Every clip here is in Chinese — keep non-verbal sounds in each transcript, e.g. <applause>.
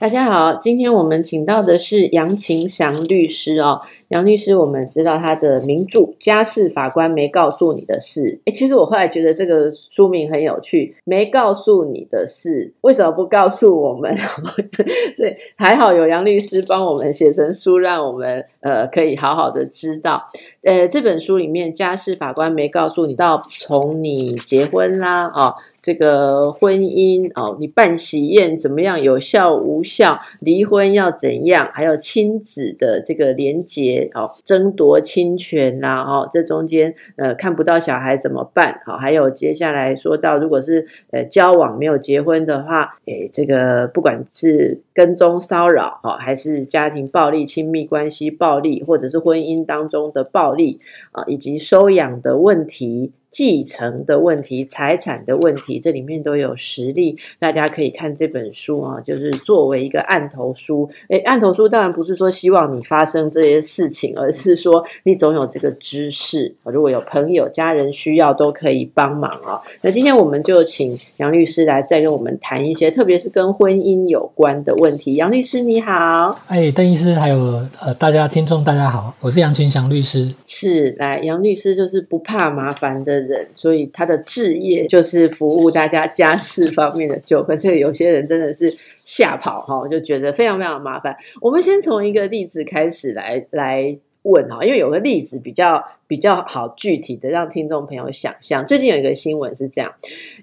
大家好，今天我们请到的是杨晴祥律师哦。杨律师，我们知道他的名著《家事法官没告诉你的事》。哎，其实我后来觉得这个书名很有趣，没告诉你的事，为什么不告诉我们？<laughs> 所以还好有杨律师帮我们写成书，让我们呃可以好好的知道。呃，这本书里面，家事法官没告诉你，到从你结婚啦，哦，这个婚姻哦，你办喜宴怎么样，有效无效，离婚要怎样，还有亲子的这个连结哦，争夺侵权啦，哦，这中间呃看不到小孩怎么办？好，还有接下来说到，如果是呃交往没有结婚的话，诶，这个不管是跟踪骚扰，哦，还是家庭暴力、亲密关系暴力，或者是婚姻当中的暴。力啊，以及收养的问题。继承的问题、财产的问题，这里面都有实例，大家可以看这本书啊，就是作为一个案头书。诶，案头书当然不是说希望你发生这些事情，而是说你总有这个知识，如果有朋友、家人需要，都可以帮忙啊。那今天我们就请杨律师来再跟我们谈一些，特别是跟婚姻有关的问题。杨律师你好，哎，邓医师还有呃，大家听众大家好，我是杨群祥律师。是，来，杨律师就是不怕麻烦的。人，所以他的置业就是服务大家家事方面的纠纷。这个有些人真的是吓跑哈，就觉得非常非常麻烦。我们先从一个例子开始来来问哈，因为有个例子比较比较好具体的让听众朋友想象。最近有一个新闻是这样，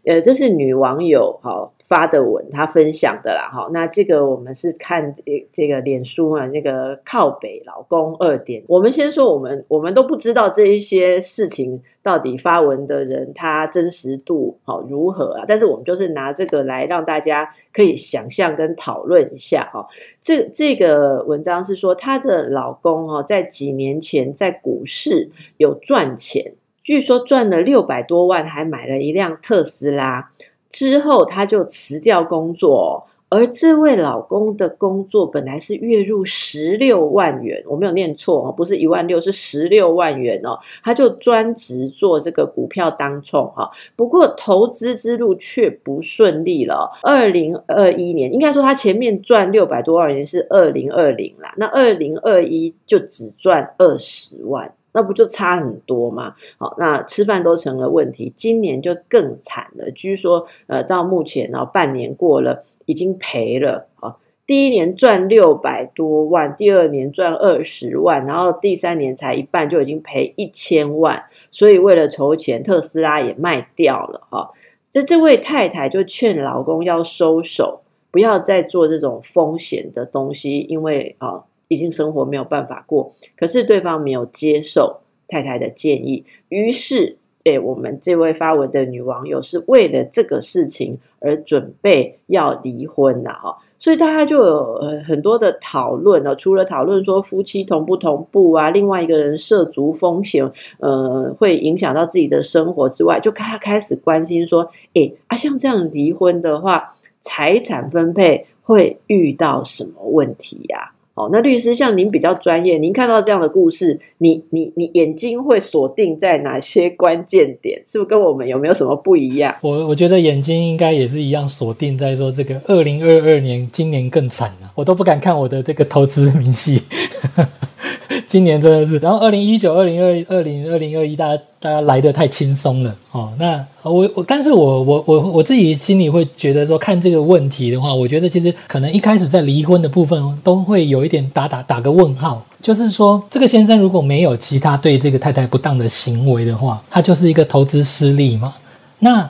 呃，这是女网友哈。发的文，他分享的啦，哈，那这个我们是看这个脸书啊，那个靠北老公二点。我们先说，我们我们都不知道这一些事情到底发文的人他真实度好如何啊？但是我们就是拿这个来让大家可以想象跟讨论一下哈。这这个文章是说，她的老公哈在几年前在股市有赚钱，据说赚了六百多万，还买了一辆特斯拉。之后，她就辞掉工作，而这位老公的工作本来是月入十六万元，我没有念错哦，不是一万六，是十六万元哦。他就专职做这个股票当冲哈，不过投资之路却不顺利了。二零二一年，应该说他前面赚六百多万元是二零二零啦，那二零二一就只赚二十万。那不就差很多吗？好，那吃饭都成了问题，今年就更惨了。据说，呃，到目前呢，半年过了，已经赔了啊。第一年赚六百多万，第二年赚二十万，然后第三年才一半就已经赔一千万。所以为了筹钱，特斯拉也卖掉了啊。这这位太太就劝老公要收手，不要再做这种风险的东西，因为啊。已经生活没有办法过，可是对方没有接受太太的建议，于是，诶，我们这位发文的女网友是为了这个事情而准备要离婚了哈，所以大家就有呃很多的讨论呢，除了讨论说夫妻同不同步啊，另外一个人涉足风险，呃，会影响到自己的生活之外，就开开始关心说，诶，啊，像这样离婚的话，财产分配会遇到什么问题呀？哦，那律师像您比较专业，您看到这样的故事，你你你眼睛会锁定在哪些关键点？是不是跟我们有没有什么不一样？我我觉得眼睛应该也是一样，锁定在说这个二零二二年，今年更惨了，我都不敢看我的这个投资明细。今年真的是，然后二零一九、二零二二零二零二一，大家大家来的太轻松了哦。那我我，但是我我我我自己心里会觉得说，看这个问题的话，我觉得其实可能一开始在离婚的部分都会有一点打打打个问号，就是说这个先生如果没有其他对这个太太不当的行为的话，他就是一个投资失利嘛。那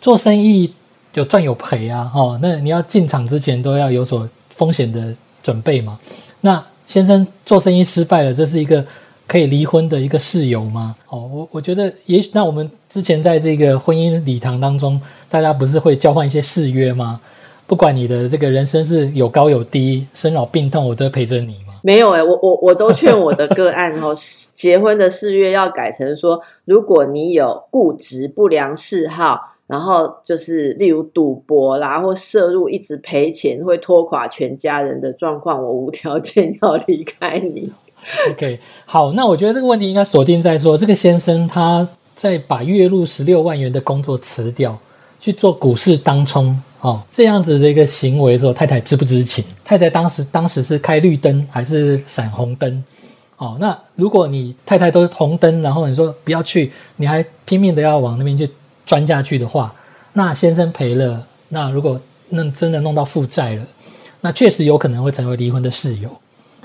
做生意有赚有赔啊，哦，那你要进场之前都要有所风险的准备嘛。那先生做生意失败了，这是一个可以离婚的一个事由吗？哦，我我觉得也许那我们之前在这个婚姻礼堂当中，大家不是会交换一些誓约吗？不管你的这个人生是有高有低，生老病痛，我都陪着你吗？没有哎，我我我都劝我的个案哦，<laughs> 结婚的誓约要改成说，如果你有固执不良嗜好。然后就是例如赌博啦，或摄入一直赔钱，会拖垮全家人的状况，我无条件 <laughs> 要离开你。OK，好，那我觉得这个问题应该锁定在说，这个先生他在把月入十六万元的工作辞掉，去做股市当冲哦，这样子的一个行为的时候，太太知不知情？太太当时当时是开绿灯还是闪红灯？哦，那如果你太太都是红灯，然后你说不要去，你还拼命的要往那边去钻下去的话，那先生赔了，那如果那真的弄到负债了，那确实有可能会成为离婚的室友。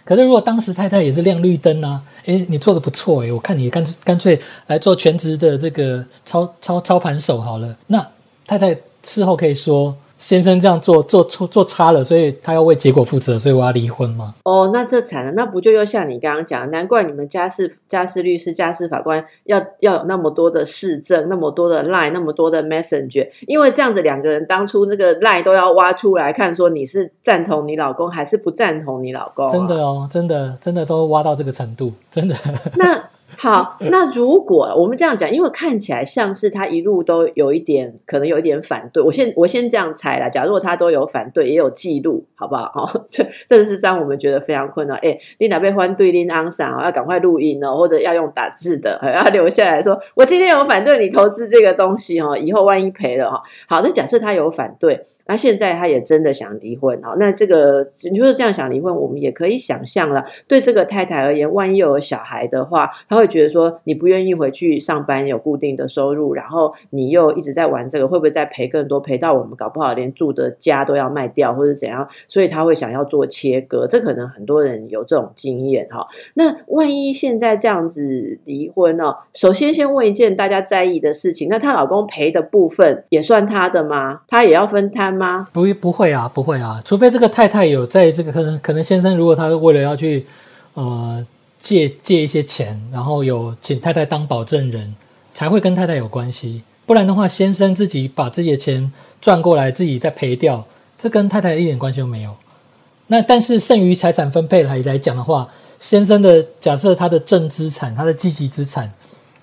可是如果当时太太也是亮绿灯啊，诶，你做的不错诶，我看你干干脆来做全职的这个操操操盘手好了，那太太事后可以说。先生这样做做错做差了，所以他要为结果负责，所以我要离婚吗？哦，那这惨了，那不就又像你刚刚讲，难怪你们家事家事律师、家事法官要要有那么多的市政，那么多的 line，那么多的 messenger，因为这样子两个人当初那个 line 都要挖出来看，说你是赞同你老公还是不赞同你老公？真的哦，真的真的都挖到这个程度，真的。<laughs> 那。好，那如果我们这样讲，因为看起来像是他一路都有一点，可能有一点反对。我先我先这样猜啦，假如他都有反对，也有记录，好不好？哦，<laughs> 这这是让我们觉得非常困难。哎，你哪被欢对拎昂上要赶快录音哦，或者要用打字的，还 <laughs> 要留下来说，我今天有反对你投资这个东西哦，以后万一赔了哈。好，那假设他有反对。那现在他也真的想离婚啊？那这个你说这样想离婚，我们也可以想象了。对这个太太而言，万一有小孩的话，他会觉得说你不愿意回去上班，有固定的收入，然后你又一直在玩这个，会不会再赔更多？赔到我们搞不好连住的家都要卖掉，或者怎样？所以他会想要做切割。这可能很多人有这种经验哈。那万一现在这样子离婚呢？首先先问一件大家在意的事情：那她老公赔的部分也算她的吗？她也要分摊？吗？不不会啊，不会啊，除非这个太太有在这个可能可能先生如果他为了要去呃借借一些钱，然后有请太太当保证人，才会跟太太有关系。不然的话，先生自己把自己的钱赚过来，自己再赔掉，这跟太太一点关系都没有。那但是剩余财产分配来来讲的话，先生的假设他的正资产，他的积极资产、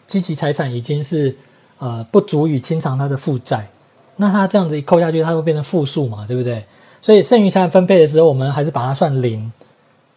积极财产已经是呃不足以清偿他的负债。那他这样子一扣下去，它会变成负数嘛，对不对？所以剩余财产分配的时候，我们还是把它算零。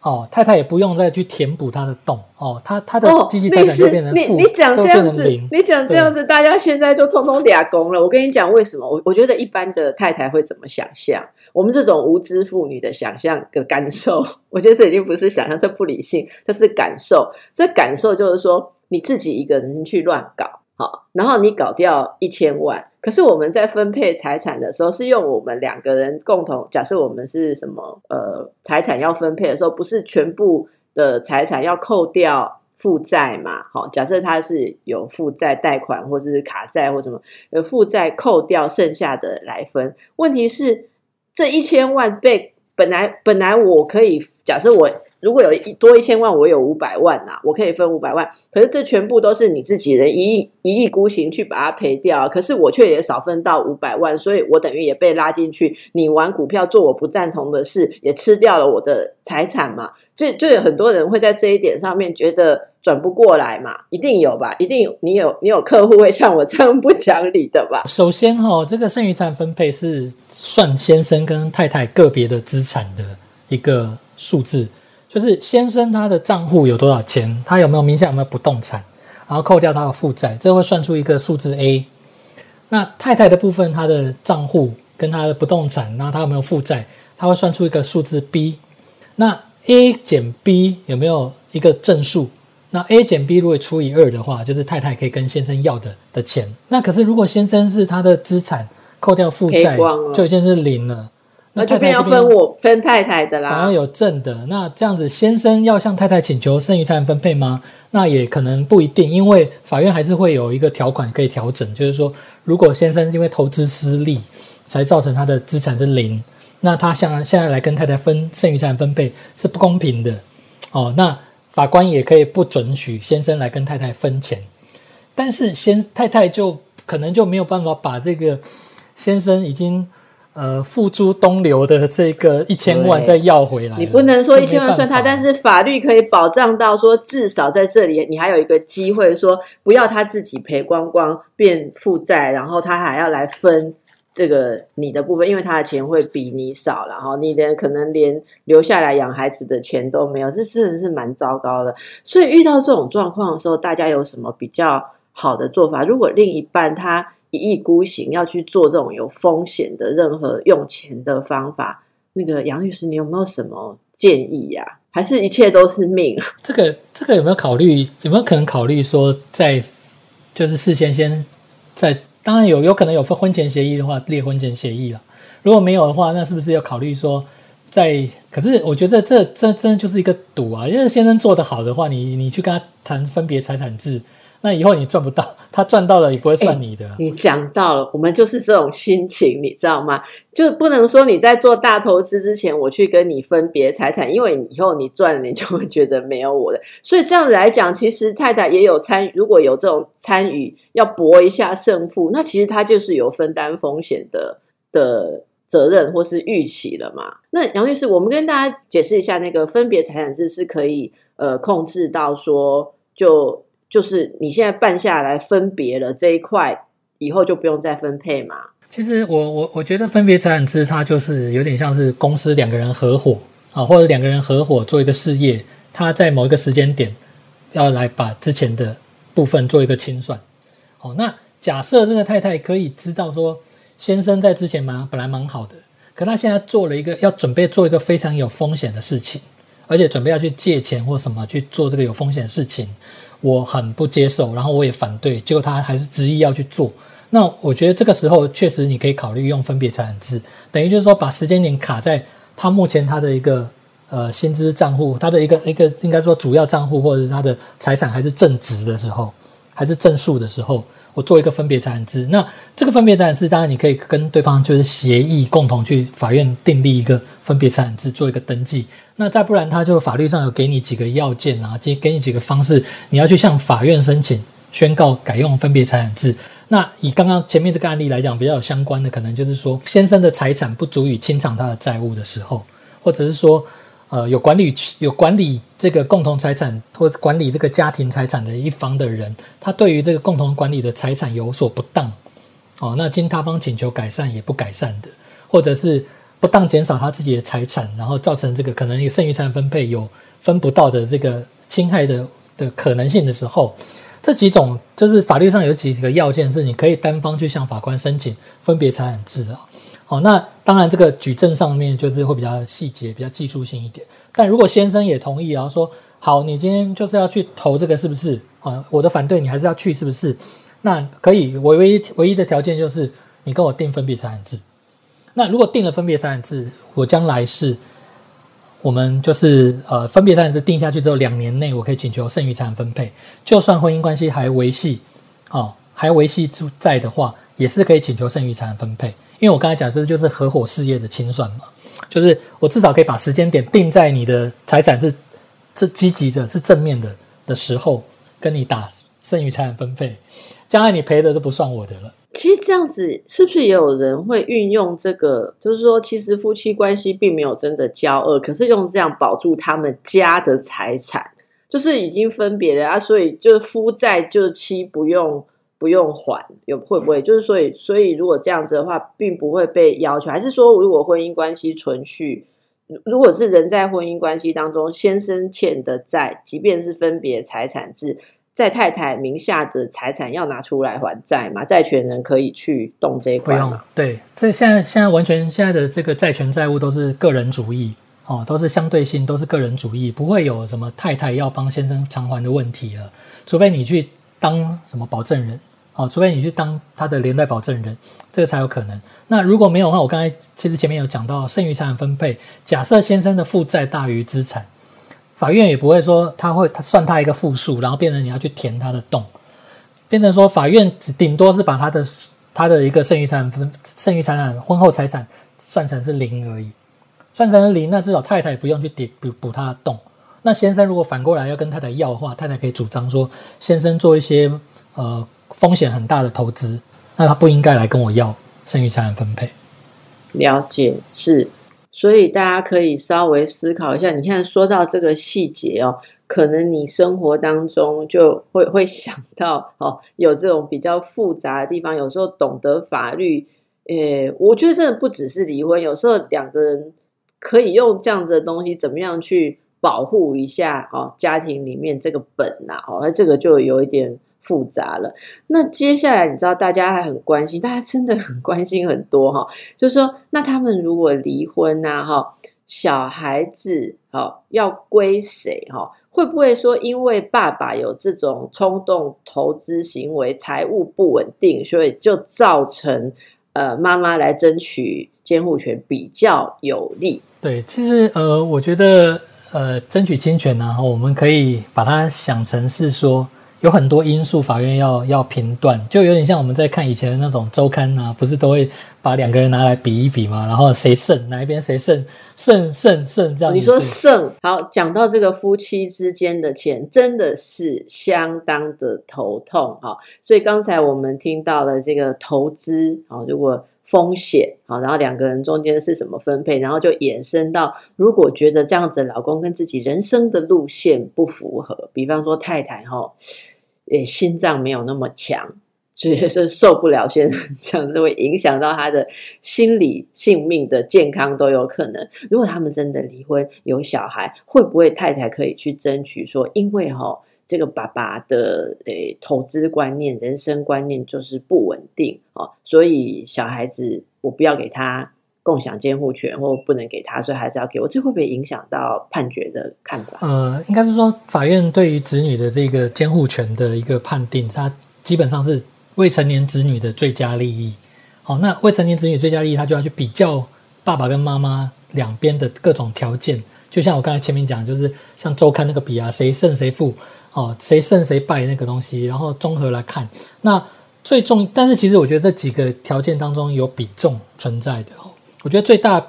哦，太太也不用再去填补他的洞。哦，他他的积极财产就变成负，你讲这样子，你讲这样子，大家现在就通通俩工了。我跟你讲，为什么？我我觉得一般的太太会怎么想象？我们这种无知妇女的想象的感受，<laughs> 我觉得这已经不是想象，这不理性，这是感受。这感受就是说，你自己一个人去乱搞。好，然后你搞掉一千万，可是我们在分配财产的时候是用我们两个人共同。假设我们是什么呃财产要分配的时候，不是全部的财产要扣掉负债嘛？好，假设他是有负债贷款或者是卡债或什么，呃负债扣掉剩下的来分。问题是这一千万被本来本来我可以假设我。如果有一多一千万，我有五百万呐，我可以分五百万。可是这全部都是你自己人一意一意孤行去把它赔掉，可是我却也少分到五百万，所以我等于也被拉进去。你玩股票做我不赞同的事，也吃掉了我的财产嘛？就就有很多人会在这一点上面觉得转不过来嘛？一定有吧？一定你有你有客户会像我这样不讲理的吧？首先哈，这个剩余财产分配是算先生跟太太个别的资产的一个数字。就是先生他的账户有多少钱，他有没有名下有没有不动产，然后扣掉他的负债，这会算出一个数字 A。那太太的部分，他的账户跟他的不动产，然后他有没有负债，他会算出一个数字 B。那 A 减 B 有没有一个正数？那 A 减 B 如果除以二的话，就是太太可以跟先生要的的钱。那可是如果先生是他的资产扣掉负债，就已经是零了。那就变要分我分太太的啦，反而有正的。那这样子，先生要向太太请求剩余财产分配吗？那也可能不一定，因为法院还是会有一个条款可以调整，就是说，如果先生因为投资失利才造成他的资产是零，那他向现在来跟太太分剩余财产分配是不公平的哦。那法官也可以不准许先生来跟太太分钱，但是先太太就可能就没有办法把这个先生已经。呃付诸东流的这个一千万再要回来。你不能说一千万算他，但是法律可以保障到说，至少在这里你还有一个机会说，不要他自己赔光光变负债，然后他还要来分这个你的部分，因为他的钱会比你少，然后你的可能连留下来养孩子的钱都没有，这真的是蛮糟糕的。所以遇到这种状况的时候，大家有什么比较好的做法？如果另一半他一意孤行要去做这种有风险的任何用钱的方法，那个杨律师，你有没有什么建议呀、还是一切都是命？<laughs> 这个这个有没有考虑？有没有可能考虑说，在就是事先先在，当然有有可能有婚前协议的话，列婚前协议了。如果没有的话，那是不是要考虑说，在？可是我觉得这这真的就是一个赌啊！因为先生做得好的话，你你去跟他谈分别财产制，那以后你赚不到，他赚到了也不会算你的。你讲到了，我们就是这种心情，你知道吗？就不能说你在做大投资之前，我去跟你分别财产，因为以后你赚了，你就会觉得没有我的。所以这样子来讲，其实太太也有参与，如果有这种参与，要搏一下胜负，那其实他就是有分担风险的的责任或是预期了嘛。那杨律师，我们跟大家解释一下，那个分别财产制是可以呃控制到说，就就是你现在办下来分别了这一块，以后就不用再分配嘛。其实我我我觉得分别财产制它就是有点像是公司两个人合伙啊，或者两个人合伙做一个事业，他在某一个时间点要来把之前的部分做一个清算。哦，那假设这个太太可以知道说，先生在之前蛮本来蛮好的，可他现在做了一个要准备做一个非常有风险的事情，而且准备要去借钱或什么去做这个有风险的事情，我很不接受，然后我也反对，结果他还是执意要去做。那我觉得这个时候确实你可以考虑用分别财产制，等于就是说把时间点卡在他目前他的一个呃薪资账户，他的一个一个应该说主要账户或者是他的财产还是正值的时候，还是正数的时候，我做一个分别财产制。那这个分别财产制，当然你可以跟对方就是协议，共同去法院订立一个分别财产制，做一个登记。那再不然，他就法律上有给你几个要件啊，给给你几个方式，你要去向法院申请宣告改用分别财产制。那以刚刚前面这个案例来讲，比较有相关的，可能就是说先生的财产不足以清偿他的债务的时候，或者是说，呃，有管理有管理这个共同财产或管理这个家庭财产的一方的人，他对于这个共同管理的财产有所不当，哦，那经他方请求改善也不改善的，或者是不当减少他自己的财产，然后造成这个可能有剩余财产分配有分不到的这个侵害的的可能性的时候。这几种就是法律上有几个要件，是你可以单方去向法官申请分别财产制啊。哦，那当然这个举证上面就是会比较细节、比较技术性一点。但如果先生也同意，然后说好，你今天就是要去投这个，是不是？啊，我的反对你还是要去，是不是？那可以，我唯一唯一的条件就是你跟我定分别财产制。那如果定了分别财产制，我将来是。我们就是呃，分别财产制定下去之后，两年内我可以请求剩余财产分配。就算婚姻关系还维系，哦，还维系在的话，也是可以请求剩余财产分配。因为我刚才讲，这就是合伙事业的清算嘛，就是我至少可以把时间点定在你的财产是是积极的、是正面的的时候，跟你打剩余财产分配。将来你赔的都不算我的了。其实这样子是不是也有人会运用这个？就是说，其实夫妻关系并没有真的交恶，可是用这样保住他们家的财产，就是已经分别了啊，所以就是夫债就妻不用不用还，有会不会？就是所以所以如果这样子的话，并不会被要求，还是说如果婚姻关系存续，如果是人在婚姻关系当中，先生欠的债，即便是分别财产制。在太太名下的财产要拿出来还债嘛？债权人可以去动这一不用块嘛？，对，这现在现在完全现在的这个债权债务都是个人主义哦，都是相对性，都是个人主义，不会有什么太太要帮先生偿还的问题了，除非你去当什么保证人哦，除非你去当他的连带保证人，这个才有可能。那如果没有的话，我刚才其实前面有讲到剩余财产分配，假设先生的负债大于资产，法院也不会说他会他算他一个负数，然后变成你要去填他的洞。变成说法院只顶多是把他的他的一个剩余财产分剩余财产婚后财产算成是零而已，算成是零，那至少太太不用去抵补补他的洞。那先生如果反过来要跟太太要的话，太太可以主张说，先生做一些呃风险很大的投资，那他不应该来跟我要剩余财产分配。了解是，所以大家可以稍微思考一下。你看，说到这个细节哦，可能你生活当中就会会想到哦，有这种比较复杂的地方。有时候懂得法律，诶，我觉得真的不只是离婚，有时候两个人可以用这样子的东西，怎么样去保护一下哦，家庭里面这个本呐，哦，那这个就有一点。复杂了。那接下来，你知道大家还很关心，大家真的很关心很多哈，就是说，那他们如果离婚呐，哈，小孩子哈要归谁哈？会不会说，因为爸爸有这种冲动投资行为，财务不稳定，所以就造成呃妈妈来争取监护权比较有利？对，其实呃，我觉得呃，争取侵权呢，我们可以把它想成是说。有很多因素，法院要要评断，就有点像我们在看以前的那种周刊啊，不是都会把两个人拿来比一比嘛，然后谁胜，哪一边谁胜，胜胜胜这样。你说胜好，讲到这个夫妻之间的钱，真的是相当的头痛哈。所以刚才我们听到了这个投资啊，如果风险啊，然后两个人中间是什么分配，然后就衍生到，如果觉得这样子老公跟自己人生的路线不符合，比方说太太哈。也心脏没有那么强，所以是受不了。先生这样子会影响到他的心理、性命的健康都有可能。如果他们真的离婚有小孩，会不会太太可以去争取说，因为哈这个爸爸的诶投资观念、人生观念就是不稳定哦，所以小孩子我不要给他。共享监护权或不能给他，所以还是要给我。这会不会影响到判决的看法？呃，应该是说法院对于子女的这个监护权的一个判定，它基本上是未成年子女的最佳利益。好，那未成年子女最佳利益，他就要去比较爸爸跟妈妈两边的各种条件。就像我刚才前面讲，就是像周刊那个比啊，谁胜谁负，哦，谁胜谁败那个东西，然后综合来看。那最重，但是其实我觉得这几个条件当中有比重存在的。我觉得最大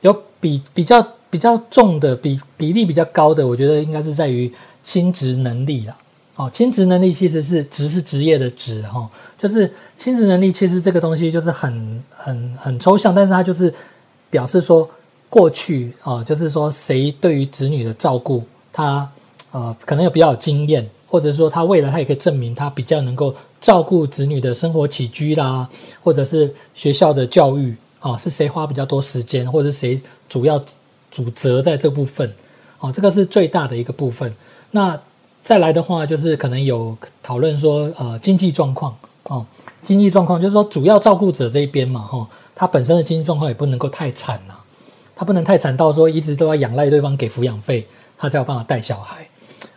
有比比较比较重的比比例比较高的，我觉得应该是在于亲职能力了。哦，亲职能力其实是职是职业的职哈，就是亲职能力其实这个东西就是很很很抽象，但是它就是表示说过去啊，就是说谁对于子女的照顾，他呃可能有比较有经验，或者说他未来他也可以证明他比较能够照顾子女的生活起居啦，或者是学校的教育。啊，是谁花比较多时间，或者是谁主要主责在这部分？哦，这个是最大的一个部分。那再来的话，就是可能有讨论说，呃，经济状况哦，经济状况就是说，主要照顾者这一边嘛，哈，他本身的经济状况也不能够太惨呐，他不能太惨到说一直都要仰赖对方给抚养费，他才有办法带小孩。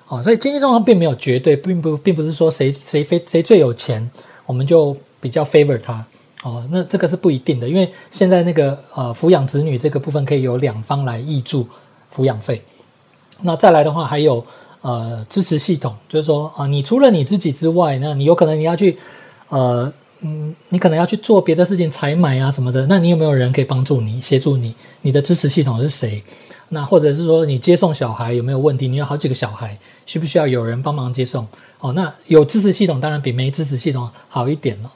哦，所以经济状况并没有绝对，并不并不是说谁谁非谁最有钱，我们就比较 favor 他。哦，那这个是不一定的，因为现在那个呃抚养子女这个部分可以由两方来挹注抚养费。那再来的话，还有呃支持系统，就是说啊，你除了你自己之外，那你有可能你要去呃嗯，你可能要去做别的事情，采买啊什么的。那你有没有人可以帮助你、协助你？你的支持系统是谁？那或者是说你接送小孩有没有问题？你有好几个小孩，需不需要有人帮忙接送？哦，那有支持系统当然比没支持系统好一点了。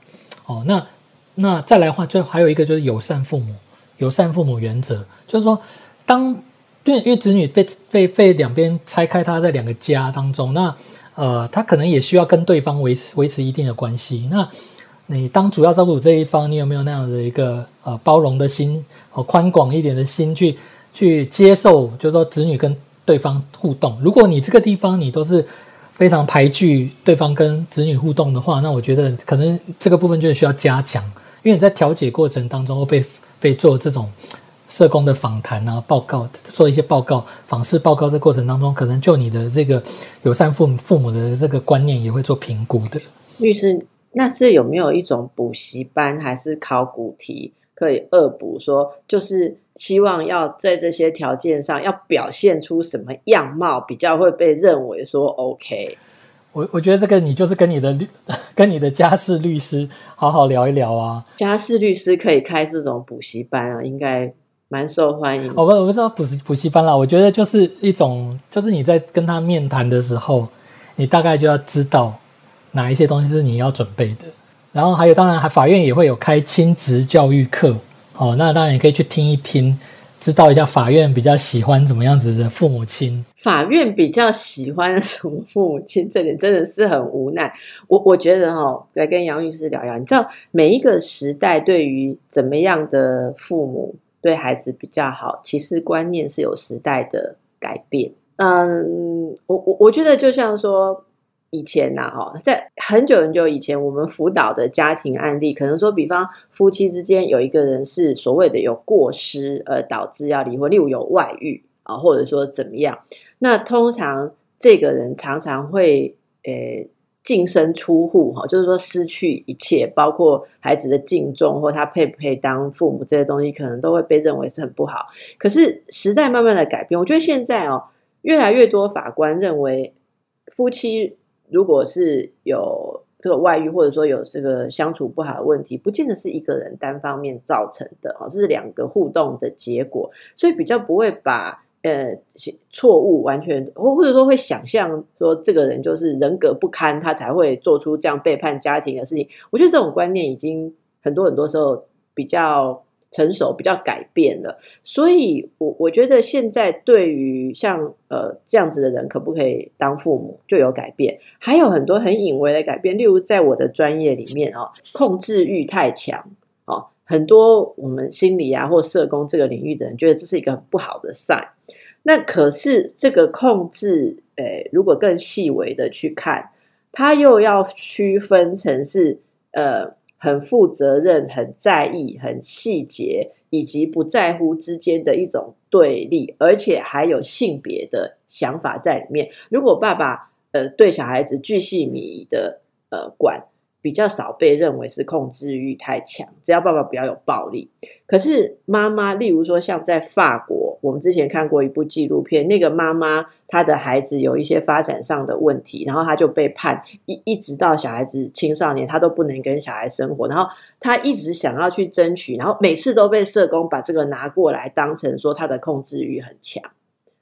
哦，那。那再来的话，就还有一个就是友善父母，友善父母原则，就是说，当因为因为子女被被被两边拆开，他在两个家当中，那呃，他可能也需要跟对方维持维持一定的关系。那你当主要照顾这一方，你有没有那样的一个呃包容的心，和宽广一点的心去去接受，就是说子女跟对方互动？如果你这个地方你都是。非常排拒对方跟子女互动的话，那我觉得可能这个部分就需要加强，因为你在调解过程当中会被被做这种社工的访谈啊、报告，做一些报告、访视报告，这过程当中，可能就你的这个友善父母父母的这个观念也会做评估的。律师，那是有没有一种补习班还是考古题可以恶补？说就是。希望要在这些条件上要表现出什么样貌，比较会被认为说 OK。我我觉得这个你就是跟你的律 <laughs> 跟你的家事律师好好聊一聊啊。家事律师可以开这种补习班啊，应该蛮受欢迎。我不我不知道补习补习班啦，我觉得就是一种，就是你在跟他面谈的时候，你大概就要知道哪一些东西是你要准备的。然后还有，当然还法院也会有开亲职教育课。哦，那当然你可以去听一听，知道一下法院比较喜欢怎么样子的父母亲。法院比较喜欢什么父母亲？这点真的是很无奈。我我觉得哈，来跟杨律师聊聊，你知道每一个时代对于怎么样的父母对孩子比较好，其实观念是有时代的改变。嗯，我我我觉得就像说以前呐，哈，在很久很久以前，我们辅导的家庭案例，可能说，比方夫妻之间有一个人是所谓的有过失而导致要离婚，例如有外遇啊，或者说怎么样。那通常这个人常常会呃净身出户哈，就是说失去一切，包括孩子的敬重或他配不配当父母这些东西，可能都会被认为是很不好。可是时代慢慢的改变，我觉得现在哦，越来越多法官认为，夫妻如果是有这个外遇，或者说有这个相处不好的问题，不见得是一个人单方面造成的哦，这是两个互动的结果，所以比较不会把。呃，错误完全，或或者说会想象说这个人就是人格不堪，他才会做出这样背叛家庭的事情。我觉得这种观念已经很多很多时候比较成熟，比较改变了。所以，我我觉得现在对于像呃这样子的人，可不可以当父母，就有改变。还有很多很隐微的改变，例如在我的专业里面哦，控制欲太强哦，很多我们心理啊或社工这个领域的人，觉得这是一个很不好的善。那可是这个控制，诶，如果更细微的去看，它又要区分成是呃很负责任、很在意、很细节，以及不在乎之间的一种对立，而且还有性别的想法在里面。如果爸爸呃对小孩子巨细靡遗的呃管。比较少被认为是控制欲太强，只要爸爸不要有暴力。可是妈妈，例如说像在法国，我们之前看过一部纪录片，那个妈妈她的孩子有一些发展上的问题，然后她就被判一一直到小孩子青少年，她都不能跟小孩生活。然后她一直想要去争取，然后每次都被社工把这个拿过来当成说她的控制欲很强，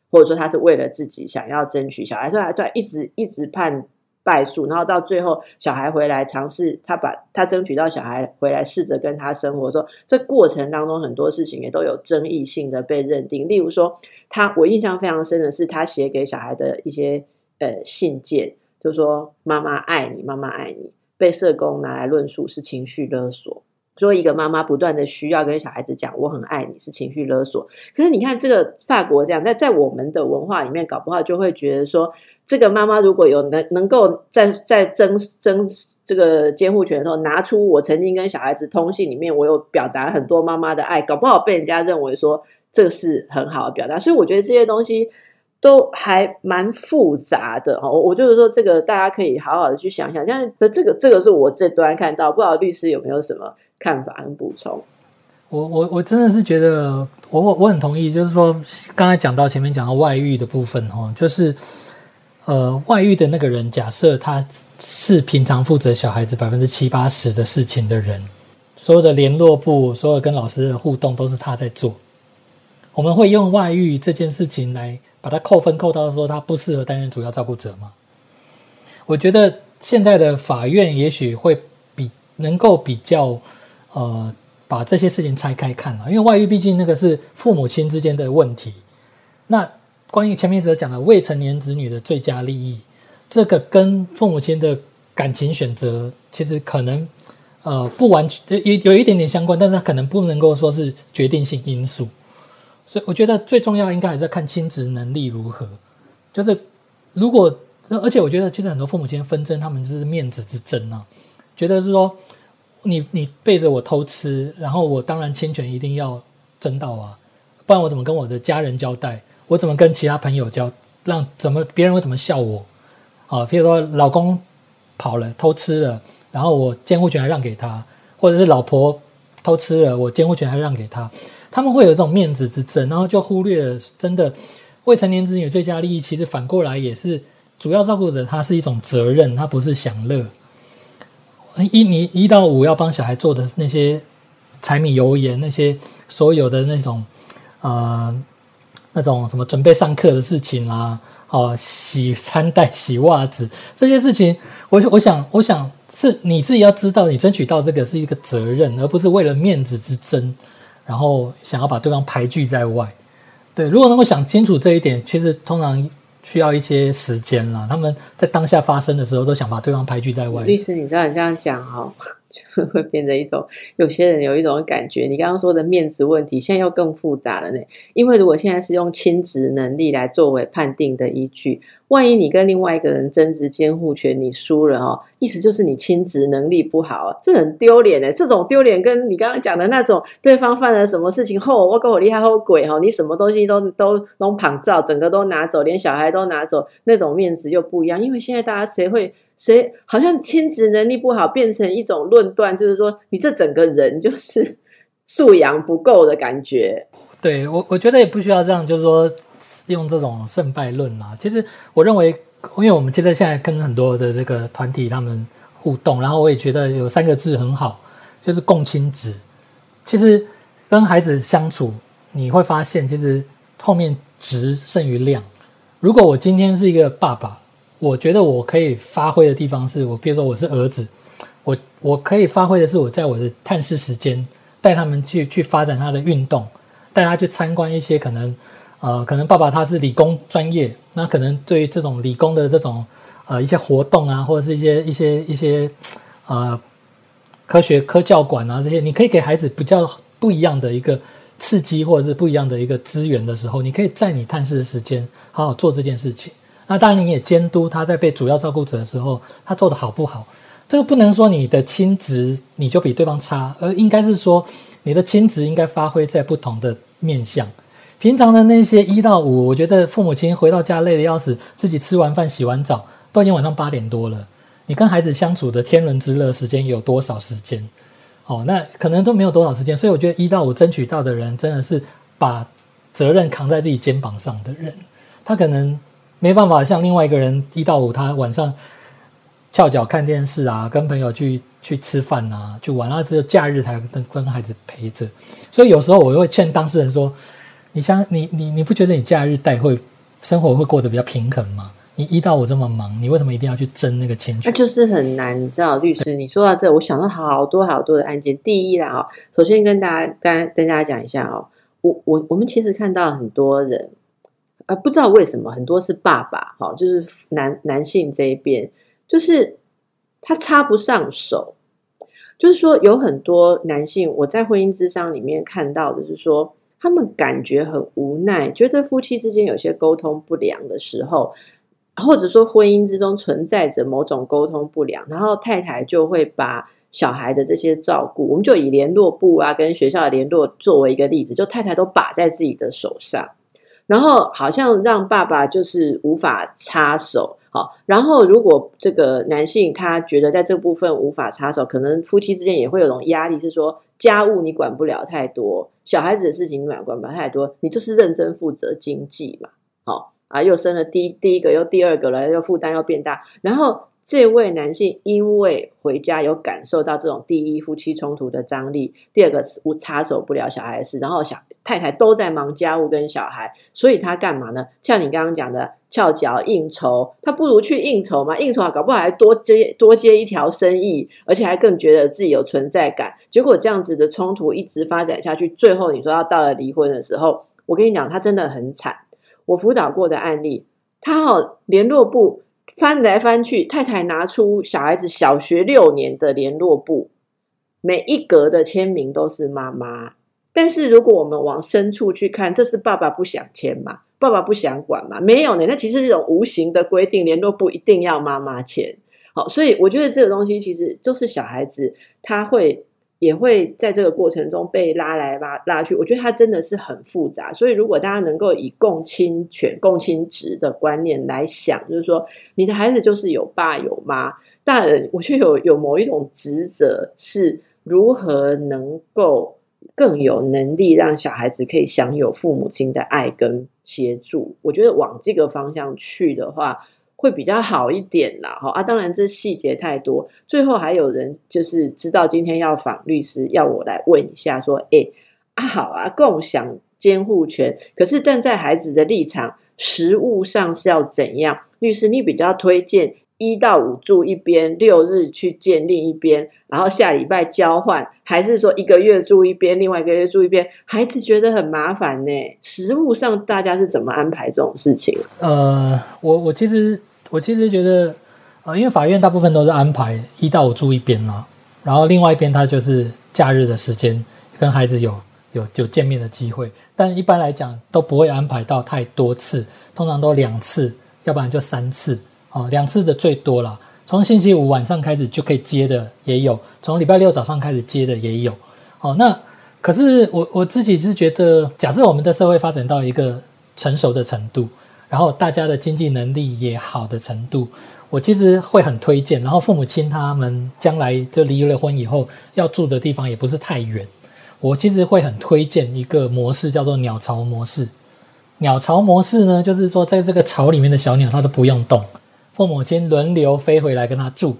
或者说她是为了自己想要争取小孩，所以她在一直一直判。败诉，然后到最后，小孩回来尝试，他把他争取到小孩回来，试着跟他生活。说这过程当中很多事情也都有争议性的被认定。例如说，他我印象非常深的是，他写给小孩的一些呃信件，就说“妈妈爱你，妈妈爱你”，被社工拿来论述是情绪勒索。说一个妈妈不断的需要跟小孩子讲“我很爱你”，是情绪勒索。可是你看这个法国这样，在在我们的文化里面，搞不好就会觉得说。这个妈妈如果有能能够在在争争这个监护权的时候，拿出我曾经跟小孩子通信里面，我有表达很多妈妈的爱，搞不好被人家认为说这个是很好的表达。所以我觉得这些东西都还蛮复杂的哦。我就是说，这个大家可以好好的去想想。像这个这个是我这端看到，不知道律师有没有什么看法跟补充？我我我真的是觉得，我我我很同意，就是说刚才讲到前面讲到外遇的部分哦，就是。呃，外遇的那个人，假设他是平常负责小孩子百分之七八十的事情的人，所有的联络部，所有跟老师的互动都是他在做。我们会用外遇这件事情来把他扣分，扣到说他不适合担任主要照顾者吗？我觉得现在的法院也许会比能够比较呃把这些事情拆开看了，因为外遇毕竟那个是父母亲之间的问题，那。关于前面所讲的未成年子女的最佳利益，这个跟父母亲的感情选择其实可能呃不完全有有一点点相关，但是它可能不能够说是决定性因素。所以我觉得最重要应该还是看亲子能力如何。就是如果而且我觉得其实很多父母亲纷争，他们就是面子之争啊，觉得是说你你背着我偷吃，然后我当然侵权一定要争到啊，不然我怎么跟我的家人交代？我怎么跟其他朋友交？让怎么别人会怎么笑我？啊，譬如说老公跑了偷吃了，然后我监护权还让给他，或者是老婆偷吃了，我监护权还让给他，他们会有这种面子之争，然后就忽略了真的未成年子女最佳利益。其实反过来也是主要照顾者，他是一种责任，他不是享乐。一你一到五要帮小孩做的那些柴米油盐，那些所有的那种啊。那种什么准备上课的事情啦，哦，洗餐袋、洗袜子这些事情，我我想，我想是你自己要知道，你争取到这个是一个责任，而不是为了面子之争然后想要把对方排拒在外。对，如果能够想清楚这一点，其实通常需要一些时间啦。他们在当下发生的时候，都想把对方排拒在外。律师，你知道你这样讲哈，就 <laughs> 会变成一种有些人有一种感觉。你刚刚说的面子问题，现在又更复杂了呢。因为如果现在是用亲职能力来作为判定的依据。万一你跟另外一个人争执监护权，你输了哦，意思就是你亲职能力不好，这很丢脸哎！这种丢脸跟你刚刚讲的那种对方犯了什么事情后，我跟我厉害后鬼哈，你什么东西都都弄旁照，整个都拿走，连小孩都拿走，那种面子又不一样。因为现在大家谁会谁好像亲职能力不好，变成一种论断，就是说你这整个人就是 <laughs> 素养不够的感觉。对我，我觉得也不需要这样，就是说。用这种胜败论嘛，其实我认为，因为我们现在现在跟很多的这个团体他们互动，然后我也觉得有三个字很好，就是共亲子。其实跟孩子相处，你会发现，其实后面值胜于量。如果我今天是一个爸爸，我觉得我可以发挥的地方是我，比如说我是儿子，我我可以发挥的是我在我的探视时间带他们去去发展他的运动，带他去参观一些可能。呃，可能爸爸他是理工专业，那可能对于这种理工的这种呃一些活动啊，或者是一些一些一些呃科学科教馆啊这些，你可以给孩子比较不一样的一个刺激，或者是不一样的一个资源的时候，你可以在你探视的时间好好做这件事情。那当然你也监督他在被主要照顾者的时候，他做的好不好？这个不能说你的亲职你就比对方差，而应该是说你的亲职应该发挥在不同的面向。平常的那些一到五，我觉得父母亲回到家累得要死，自己吃完饭洗完澡都已经晚上八点多了。你跟孩子相处的天伦之乐时间有多少时间？哦，那可能都没有多少时间。所以我觉得一到五争取到的人，真的是把责任扛在自己肩膀上的人。他可能没办法像另外一个人一到五，他晚上翘脚看电视啊，跟朋友去去吃饭啊，去玩啊，只有假日才跟跟孩子陪着。所以有时候我会劝当事人说。你像你你你不觉得你假日带会生活会过得比较平衡吗？你一到五这么忙，你为什么一定要去争那个钱？那就是很难，你知道，律师，你说到这，我想到好多好多的案件。第一啦，哦，首先跟大家跟跟大家讲一下哦，我我我们其实看到很多人，呃，不知道为什么很多是爸爸，哈，就是男男性这一边，就是他插不上手，就是说有很多男性，我在婚姻之商里面看到的是说。他们感觉很无奈，觉得夫妻之间有些沟通不良的时候，或者说婚姻之中存在着某种沟通不良，然后太太就会把小孩的这些照顾，我们就以联络部啊跟学校的联络作为一个例子，就太太都把在自己的手上，然后好像让爸爸就是无法插手。好，然后如果这个男性他觉得在这部分无法插手，可能夫妻之间也会有种压力，是说家务你管不了太多，小孩子的事情你管管不了太多，你就是认真负责经济嘛。好啊，又生了第第一个又第二个了，又负担又变大，然后。这位男性因为回家有感受到这种第一夫妻冲突的张力，第二个无插手不了小孩的事，然后小太太都在忙家务跟小孩，所以他干嘛呢？像你刚刚讲的翘脚应酬，他不如去应酬嘛，应酬搞不好还多接多接一条生意，而且还更觉得自己有存在感。结果这样子的冲突一直发展下去，最后你说要到了离婚的时候，我跟你讲，他真的很惨。我辅导过的案例，他哦联络部。翻来翻去，太太拿出小孩子小学六年的联络簿，每一格的签名都是妈妈。但是如果我们往深处去看，这是爸爸不想签嘛？爸爸不想管嘛？没有呢。那其实这种无形的规定，联络簿一定要妈妈签。好，所以我觉得这个东西其实就是小孩子他会。也会在这个过程中被拉来拉拉去，我觉得它真的是很复杂。所以，如果大家能够以共亲权、共亲职的观念来想，就是说，你的孩子就是有爸有妈，大人我觉得有有某一种职责，是如何能够更有能力让小孩子可以享有父母亲的爱跟协助。我觉得往这个方向去的话。会比较好一点啦，哈啊，当然这细节太多。最后还有人就是知道今天要访律师，要我来问一下，说，哎啊好啊，共享监护权，可是站在孩子的立场，实物上是要怎样？律师，你比较推荐？一到五住一边，六日去见另一边，然后下礼拜交换，还是说一个月住一边，另外一个月住一边？孩子觉得很麻烦呢。实物上大家是怎么安排这种事情？呃，我我其实我其实觉得，呃，因为法院大部分都是安排一到五住一边嘛，然后另外一边他就是假日的时间跟孩子有有有见面的机会，但一般来讲都不会安排到太多次，通常都两次，要不然就三次。哦，两次的最多了。从星期五晚上开始就可以接的也有，从礼拜六早上开始接的也有。哦，那可是我我自己是觉得，假设我们的社会发展到一个成熟的程度，然后大家的经济能力也好的程度，我其实会很推荐。然后父母亲他们将来就离了婚以后，要住的地方也不是太远，我其实会很推荐一个模式，叫做鸟巢模式。鸟巢模式呢，就是说在这个巢里面的小鸟它都不用动。父母亲轮流飞回来跟他住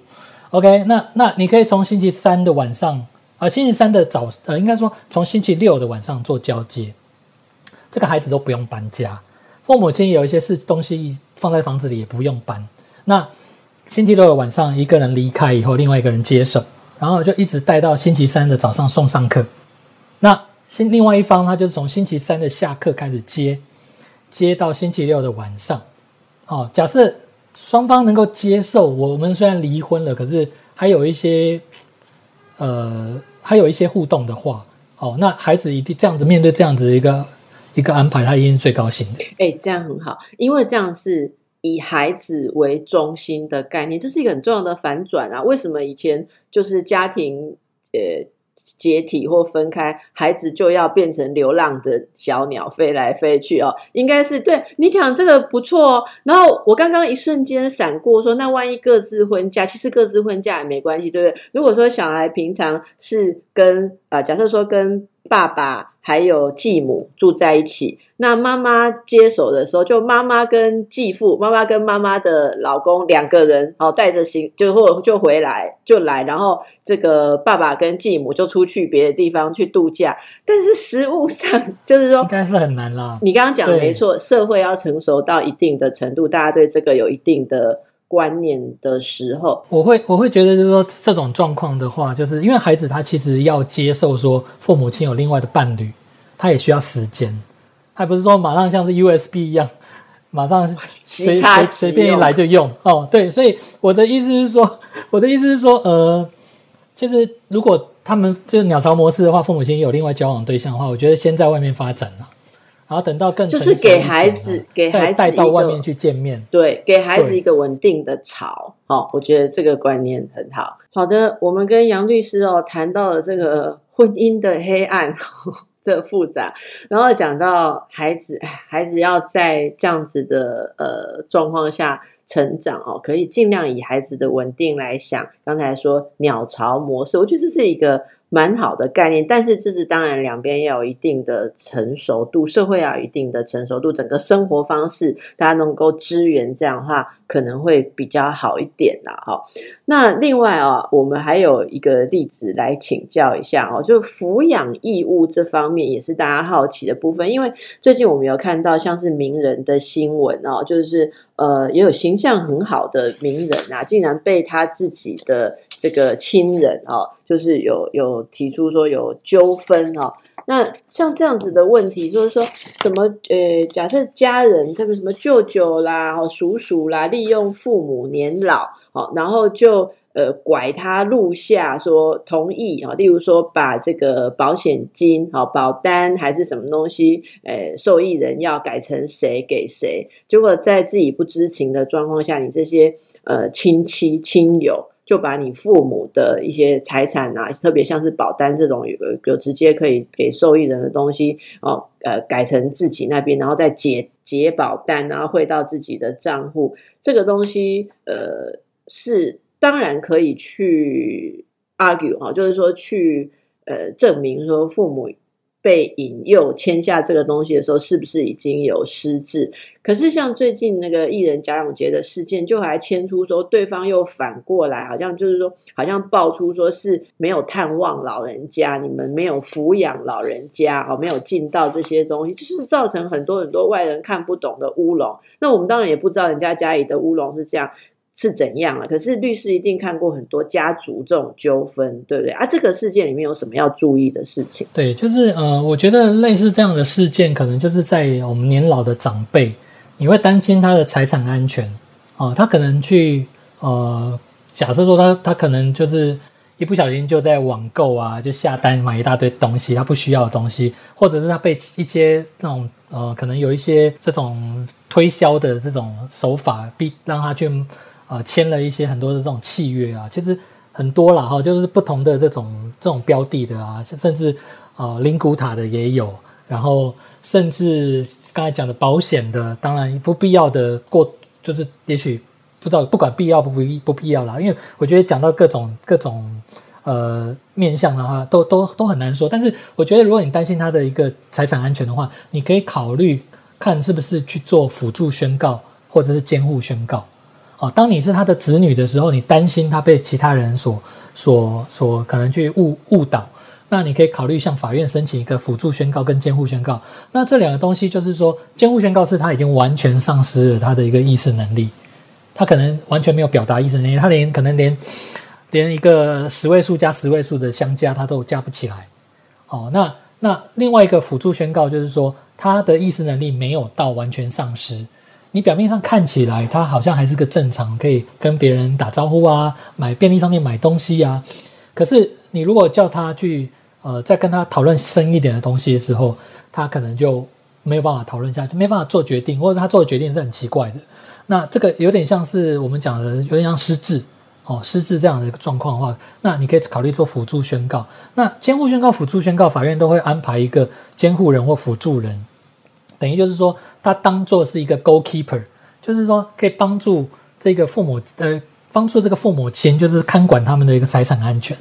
，OK？那那你可以从星期三的晚上，呃，星期三的早，呃，应该说从星期六的晚上做交接，这个孩子都不用搬家，父母亲有一些是东西放在房子里也不用搬。那星期六的晚上一个人离开以后，另外一个人接手，然后就一直带到星期三的早上送上课。那新另外一方他就是从星期三的下课开始接，接到星期六的晚上。哦，假设。双方能够接受，我们虽然离婚了，可是还有一些，呃，还有一些互动的话，哦，那孩子一定这样子面对这样子一个一个安排，他一定最高兴的。哎，这样很好，因为这样是以孩子为中心的概念，这是一个很重要的反转啊！为什么以前就是家庭，呃？解体或分开，孩子就要变成流浪的小鸟，飞来飞去哦。应该是对你讲这个不错。然后我刚刚一瞬间闪过说，那万一各自婚嫁，其实各自婚嫁也没关系，对不对？如果说小孩平常是跟啊，假设说跟爸爸还有继母住在一起。那妈妈接手的时候，就妈妈跟继父，妈妈跟妈妈的老公两个人，哦，带着行就或就回来就来，然后这个爸爸跟继母就出去别的地方去度假。但是实物上就是说，应该是很难啦。你刚刚讲的没错，社会要成熟到一定的程度，大家对这个有一定的观念的时候，我会我会觉得就是说这种状况的话，就是因为孩子他其实要接受说父母亲有另外的伴侣，他也需要时间。还不是说马上像是 USB 一样，马上随随随便一来就用哦。对，所以我的意思是说，我的意思是说，呃，其实如果他们就是鸟巢模式的话，父母亲有另外交往对象的话，我觉得先在外面发展了，然后等到更就是给孩子给孩子带到外面去见面，对，给孩子一个稳定的巢。哦，我觉得这个观念很好。好的，我们跟杨律师哦谈到了这个婚姻的黑暗。<laughs> 这复杂，然后讲到孩子，孩子要在这样子的呃状况下成长哦，可以尽量以孩子的稳定来想。刚才说鸟巢模式，我觉得这是一个。蛮好的概念，但是这是当然，两边要有一定的成熟度，社会要有一定的成熟度，整个生活方式大家能够支援，这样的话可能会比较好一点啦。哈，那另外啊，我们还有一个例子来请教一下哦，就抚养义务这方面也是大家好奇的部分，因为最近我们有看到像是名人的新闻哦，就是呃也有形象很好的名人啊，竟然被他自己的这个亲人哦。就是有有提出说有纠纷哦，那像这样子的问题，就是说什么呃，假设家人特别什么舅舅啦、哦叔叔啦，利用父母年老哦，然后就呃拐他入下说同意啊，例如说把这个保险金哦保单还是什么东西，呃受益人要改成谁给谁，结果在自己不知情的状况下，你这些呃亲戚亲友。就把你父母的一些财产啊，特别像是保单这种有有直接可以给受益人的东西哦，呃，改成自己那边，然后再解解保单，然后汇到自己的账户。这个东西呃是当然可以去 argue 哈，就是说去呃证明说父母。被引诱签下这个东西的时候，是不是已经有失智？可是像最近那个艺人贾永杰的事件，就还牵出说对方又反过来，好像就是说，好像爆出说是没有探望老人家，你们没有抚养老人家，哦，没有尽到这些东西，就是造成很多很多外人看不懂的乌龙。那我们当然也不知道人家家里的乌龙是这样。是怎样了。可是律师一定看过很多家族这种纠纷，对不对啊？这个事件里面有什么要注意的事情？对，就是呃，我觉得类似这样的事件，可能就是在我们年老的长辈，你会担心他的财产安全哦，他可能去呃，假设说他他可能就是一不小心就在网购啊，就下单买一大堆东西，他不需要的东西，或者是他被一些那种呃，可能有一些这种推销的这种手法逼让他去。啊，签了一些很多的这种契约啊，其实很多了哈，就是不同的这种这种标的的啊，甚至啊，灵骨塔的也有，然后甚至刚才讲的保险的，当然不必要的过，就是也许不知道不管必要不不不必要啦，因为我觉得讲到各种各种呃面向的话，都都都很难说。但是我觉得，如果你担心他的一个财产安全的话，你可以考虑看是不是去做辅助宣告或者是监护宣告。哦，当你是他的子女的时候，你担心他被其他人所、所、所可能去误误导，那你可以考虑向法院申请一个辅助宣告跟监护宣告。那这两个东西就是说，监护宣告是他已经完全丧失了他的一个意识能力，他可能完全没有表达意识能力，他连可能连连一个十位数加十位数的相加他都加不起来。哦，那那另外一个辅助宣告就是说，他的意识能力没有到完全丧失。你表面上看起来他好像还是个正常，可以跟别人打招呼啊，买便利商店买东西啊。可是你如果叫他去，呃，再跟他讨论深一点的东西的时候，他可能就没有办法讨论下去，没办法做决定，或者他做的决定是很奇怪的。那这个有点像是我们讲的，有点像失智哦，失智这样的一个状况的话，那你可以考虑做辅助宣告。那监护宣告、辅助宣告，法院都会安排一个监护人或辅助人。等于就是说，他当做是一个 goalkeeper，就是说可以帮助这个父母，呃，帮助这个父母亲，就是看管他们的一个财产安全。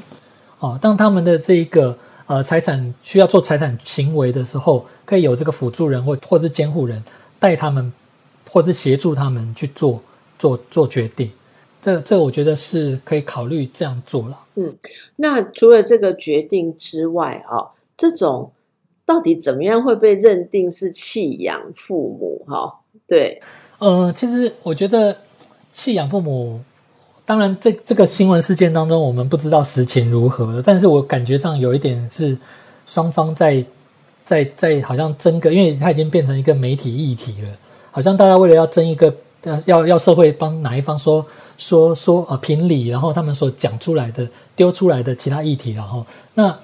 哦，当他们的这一个呃财产需要做财产行为的时候，可以有这个辅助人或或是监护人带他们，或者协助他们去做做做决定。这这我觉得是可以考虑这样做了。嗯，那除了这个决定之外啊，这种。到底怎么样会被认定是弃养父母？哈，对，呃，其实我觉得弃养父母，当然这这个新闻事件当中，我们不知道实情如何，但是我感觉上有一点是双方在在在好像争个，因为它已经变成一个媒体议题了，好像大家为了要争一个要要社会帮哪一方说说说啊评理，然后他们所讲出来的丢出来的其他议题，然后那。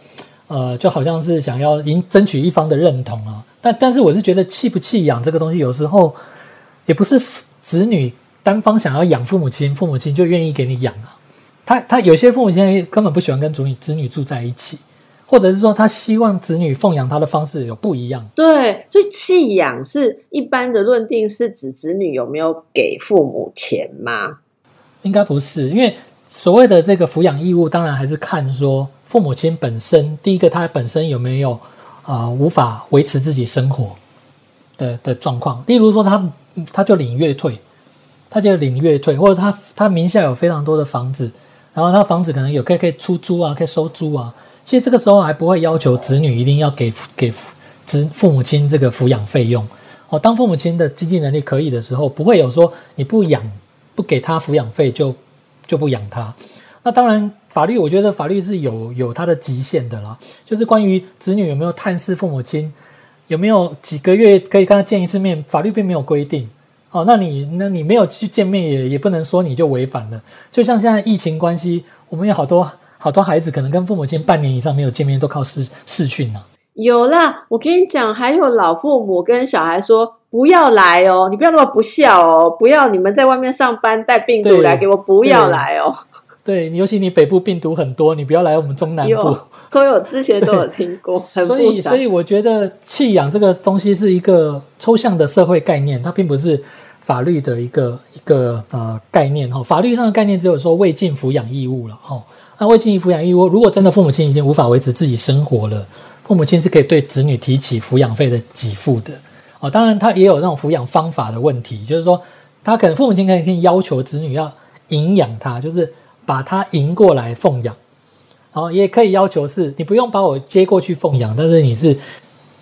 呃，就好像是想要赢争取一方的认同啊，但但是我是觉得弃不弃养这个东西，有时候也不是子女单方想要养父母亲，父母亲就愿意给你养啊。他他有些父母亲根本不喜欢跟子女子女住在一起，或者是说他希望子女奉养他的方式有不一样。对，所以弃养是一般的论定是指子女有没有给父母钱吗？应该不是，因为所谓的这个抚养义务，当然还是看说。父母亲本身，第一个他本身有没有啊无法维持自己生活的的状况？例如说，他他就领月退，他就领月退，或者他他名下有非常多的房子，然后他房子可能有可以可以出租啊，可以收租啊。其实这个时候还不会要求子女一定要给给子父母亲这个抚养费用哦。当父母亲的经济能力可以的时候，不会有说你不养不给他抚养费就就不养他。那当然。法律我觉得法律是有有它的极限的啦，就是关于子女有没有探视父母亲，有没有几个月可以跟他见一次面，法律并没有规定。哦，那你那你没有去见面也也不能说你就违反了。就像现在疫情关系，我们有好多好多孩子可能跟父母亲半年以上没有见面，都靠视视讯呢。有啦，我跟你讲，还有老父母跟小孩说不要来哦，你不要那么不孝哦，不要你们在外面上班带病毒来给我，不要来哦。对，尤其你北部病毒很多，你不要来我们中南部。所有之前都有听过，<laughs> 所以所以我觉得弃养这个东西是一个抽象的社会概念，它并不是法律的一个一个呃概念哈。法律上的概念只有说未尽抚养义务了哈。那未尽抚养义务，如果真的父母亲已经无法维持自己生活了，父母亲是可以对子女提起抚养费的给付的哦。当然，他也有那种抚养方法的问题，就是说他可能父母亲可以可以要求子女要营养他，就是。把他迎过来奉养，然后也可以要求是，你不用把我接过去奉养，但是你是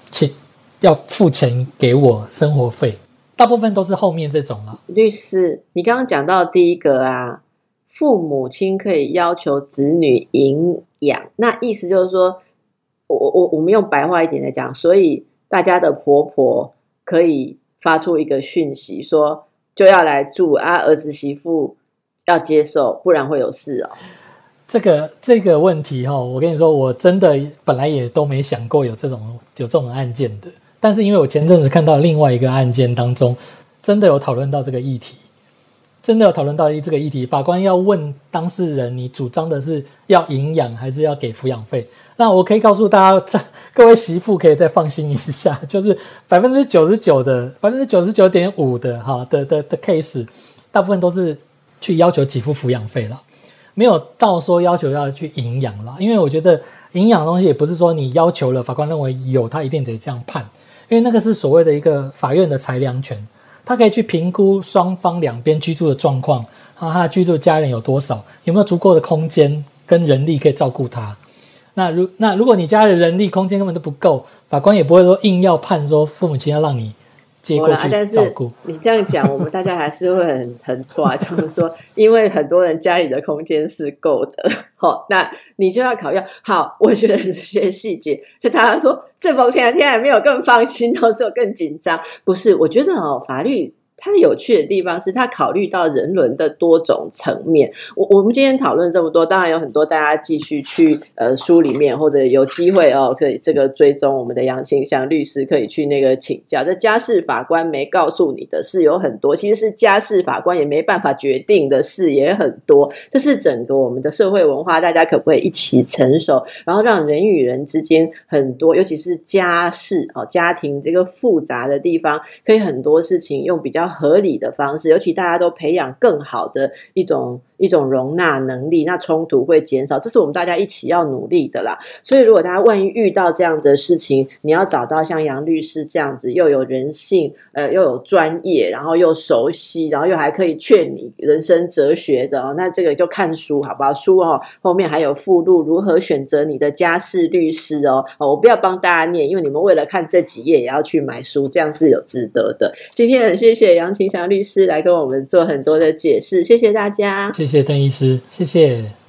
请要付钱给我生活费。大部分都是后面这种了。律师，你刚刚讲到第一个啊，父母亲可以要求子女营养，那意思就是说，我我我们用白话一点来讲，所以大家的婆婆可以发出一个讯息，说就要来住啊，儿子媳妇要接受，不然会有事哦。这个这个问题哈，我跟你说，我真的本来也都没想过有这种有这种案件的。但是因为我前阵子看到另外一个案件当中，真的有讨论到这个议题，真的有讨论到这个议题。法官要问当事人，你主张的是要营养还是要给抚养费？那我可以告诉大家，<laughs> 各位媳妇可以再放心一下，就是百分之九十九的百分之九十九点五的哈的的的 case，大部分都是去要求给付抚养费了。没有到说要求要去营养了，因为我觉得营养的东西也不是说你要求了，法官认为有，他一定得这样判，因为那个是所谓的一个法院的裁量权，他可以去评估双方两边居住的状况，啊，他居住家人有多少，有没有足够的空间跟人力可以照顾他。那如那如果你家的人力空间根本都不够，法官也不会说硬要判说父母亲要让你。我啦，但是你这样讲，我们大家还是会很很错，<laughs> 就是说，因为很多人家里的空间是够的，<laughs> 好，那你就要考虑好，我觉得这些细节，就大家说这封天天还没有更放心哦，只有更紧张，不是？我觉得哦，法律。它有趣的地方是，它考虑到人伦的多种层面。我我们今天讨论这么多，当然有很多大家继续去呃书里面，或者有机会哦，可以这个追踪我们的杨清香律师，可以去那个请教。这家事法官没告诉你的事有很多，其实是家事法官也没办法决定的事也很多。这是整个我们的社会文化，大家可不可以一起成熟，然后让人与人之间很多，尤其是家事哦，家庭这个复杂的地方，可以很多事情用比较较。合理的方式，尤其大家都培养更好的一种。一种容纳能力，那冲突会减少，这是我们大家一起要努力的啦。所以，如果大家万一遇到这样的事情，你要找到像杨律师这样子，又有人性，呃，又有专业，然后又熟悉，然后又还可以劝你人生哲学的哦，那这个就看书好不好？书哦，后面还有附录，如何选择你的家事律师哦。哦，我不要帮大家念，因为你们为了看这几页也要去买书，这样是有值得的。今天很谢谢杨晴祥律师来跟我们做很多的解释，谢谢大家。谢谢邓医师，谢谢。